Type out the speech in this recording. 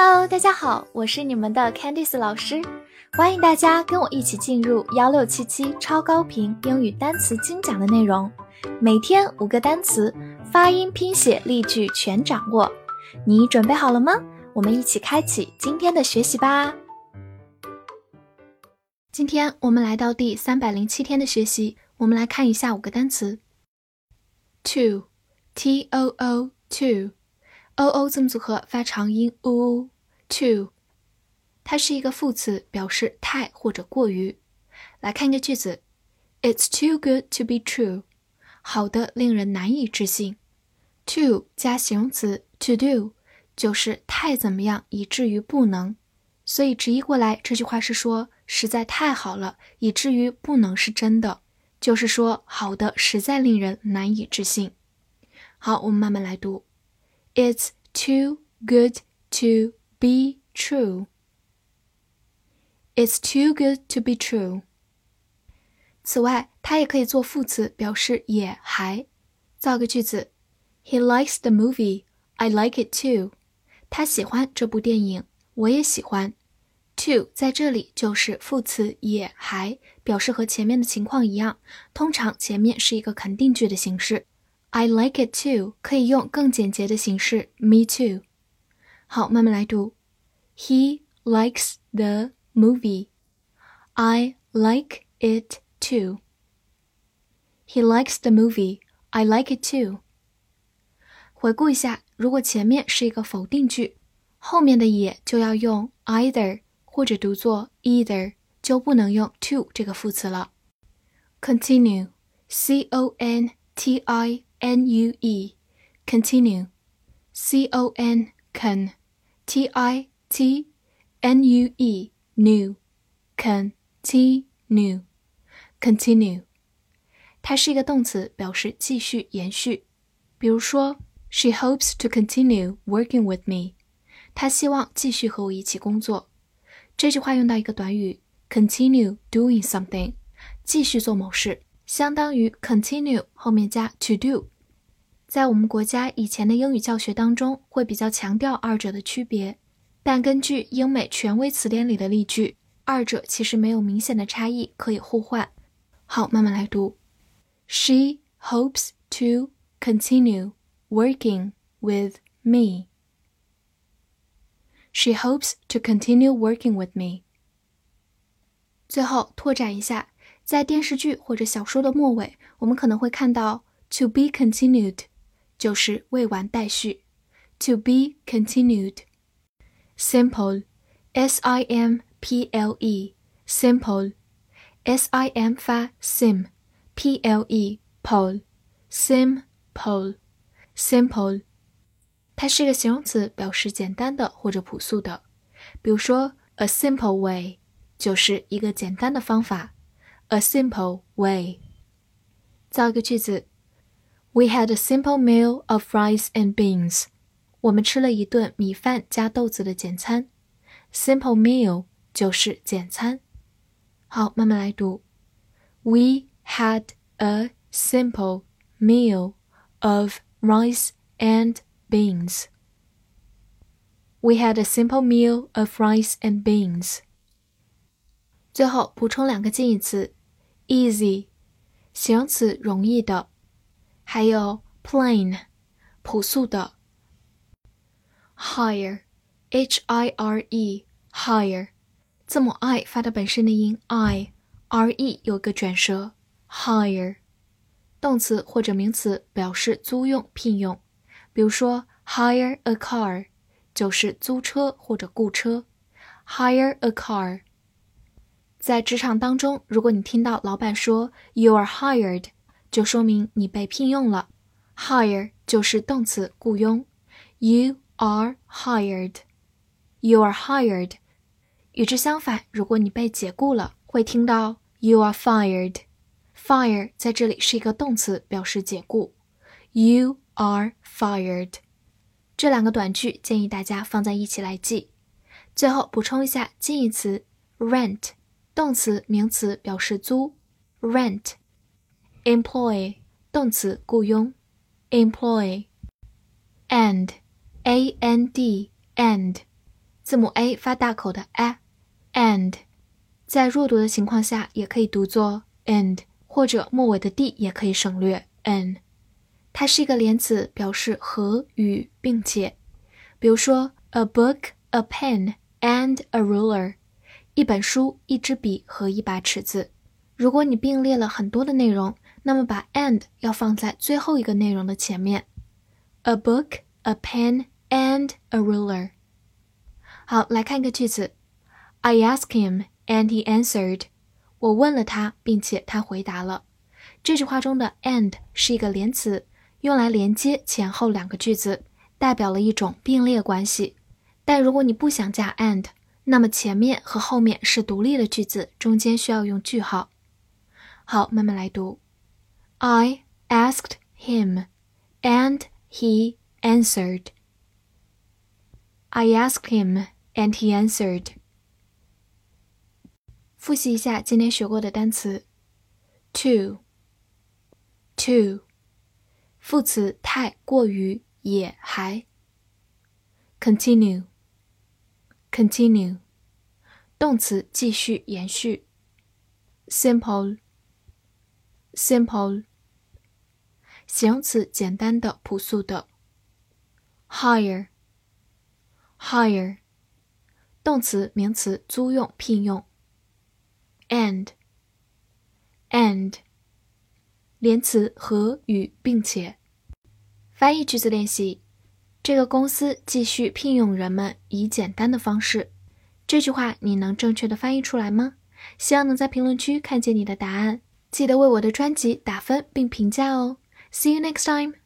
Hello，大家好，我是你们的 Candice 老师，欢迎大家跟我一起进入幺六七七超高频英语单词精讲的内容，每天五个单词，发音、拼写、例句全掌握，你准备好了吗？我们一起开启今天的学习吧。今天我们来到第三百零七天的学习，我们来看一下五个单词：too，t o o two。O o 字母组合发长音 u too，它是一个副词，表示太或者过于。来看一个句子：It's too good to be true，好的令人难以置信。too 加形容词 to do，就是太怎么样以至于不能。所以直译过来，这句话是说实在太好了，以至于不能是真的，就是说好的实在令人难以置信。好，我们慢慢来读。It's too good to be true. It's too good to be true. 此外，它也可以做副词，表示也还。造个句子：He likes the movie. I like it too. 他喜欢这部电影，我也喜欢。to 在这里就是副词也还，表示和前面的情况一样，通常前面是一个肯定句的形式。I like it too，可以用更简洁的形式，me too。好，慢慢来读。He likes the movie. I like it too. He likes the movie. I like it too. 回顾一下，如果前面是一个否定句，后面的也就要用 either 或者读作 either，就不能用 to 这个副词了。Continue. C O N T I n u e continue c o n can t i t n u e new continue continue 它是一个动词，表示继续、延续。比如说，She hopes to continue working with me。她希望继续和我一起工作。这句话用到一个短语，continue doing something，继续做某事。 相当于 continue 后面加 to do，在我们国家以前的英语教学当中会比较强调二者的区别，但根据英美权威词典里的例句，二者其实没有明显的差异，可以互换。好，慢慢来读。She hopes to continue working with me. She hopes to continue working with me. 最后拓展一下。在电视剧或者小说的末尾，我们可能会看到 "to be continued"，就是未完待续。"to be continued"。simple，s-i-m-p-l-e，simple，s-i-m 发 sim，p-l-e，pole，simple，simple，它是一个形容词，表示简单的或者朴素的。比如说，a simple way 就是一个简单的方法。 A simple way。造个句子：We had a simple meal of rice and beans。我们吃了一顿米饭加豆子的简餐。Simple meal 就是简餐。好，慢慢来读。We had a simple meal of rice and beans. We had a simple meal of rice and beans. 最后补充两个近义词 easy，形容词，容易的；还有 plain，朴素的。higher，h i r e，higher，字母 i 发的本身的音 i，r e 有个卷舌。higher，动词或者名词，表示租用、聘用。比如说 hire a car，就是租车或者雇车。hire a car。在职场当中，如果你听到老板说 "You are hired"，就说明你被聘用了。hire 就是动词雇佣。You are hired. You are hired. 与之相反，如果你被解雇了，会听到 "You are fired." Fire 在这里是一个动词，表示解雇。You are fired. 这两个短句建议大家放在一起来记。最后补充一下近义词 rent。动词、名词表示租，rent。employ 动词雇佣，employ。end，a n d，end， 字母 a 发大口的 a，and，在弱读的情况下也可以读作 and，或者末尾的 d 也可以省略 n。它是一个连词，表示和与并且。比如说，a book, a pen and a ruler， 一本书、一支笔和一把尺子。如果你并列了很多的内容，那么把 and 要放在最后一个内容的前面。a book, a pen and a ruler。好，来看一个句子。I asked him and he answered。我问了他，并且他回答了。这句话中的 and 是一个连词，用来连接前后两个句子，代表了一种并列关系。但如果你不想加 and，那么前面和后面是独立的句子，中间需要用句号。好，慢慢来读。I asked him and he answered. I asked him And he answered. 复习一下今天学过的单词：to, to，副词太、过于、也、还；continue, continue，动词继续、延续。；simple, simple，形容词简单的、朴素的。；hire, hire。动词、名词租用、聘用。and，and，连词和与并且。翻译句子练习：这个公司继续聘用人们以简单的方式。这句话你能正确的翻译出来吗？希望能在评论区看见你的答案。记得为我的专辑打分并评价哦。See you next time.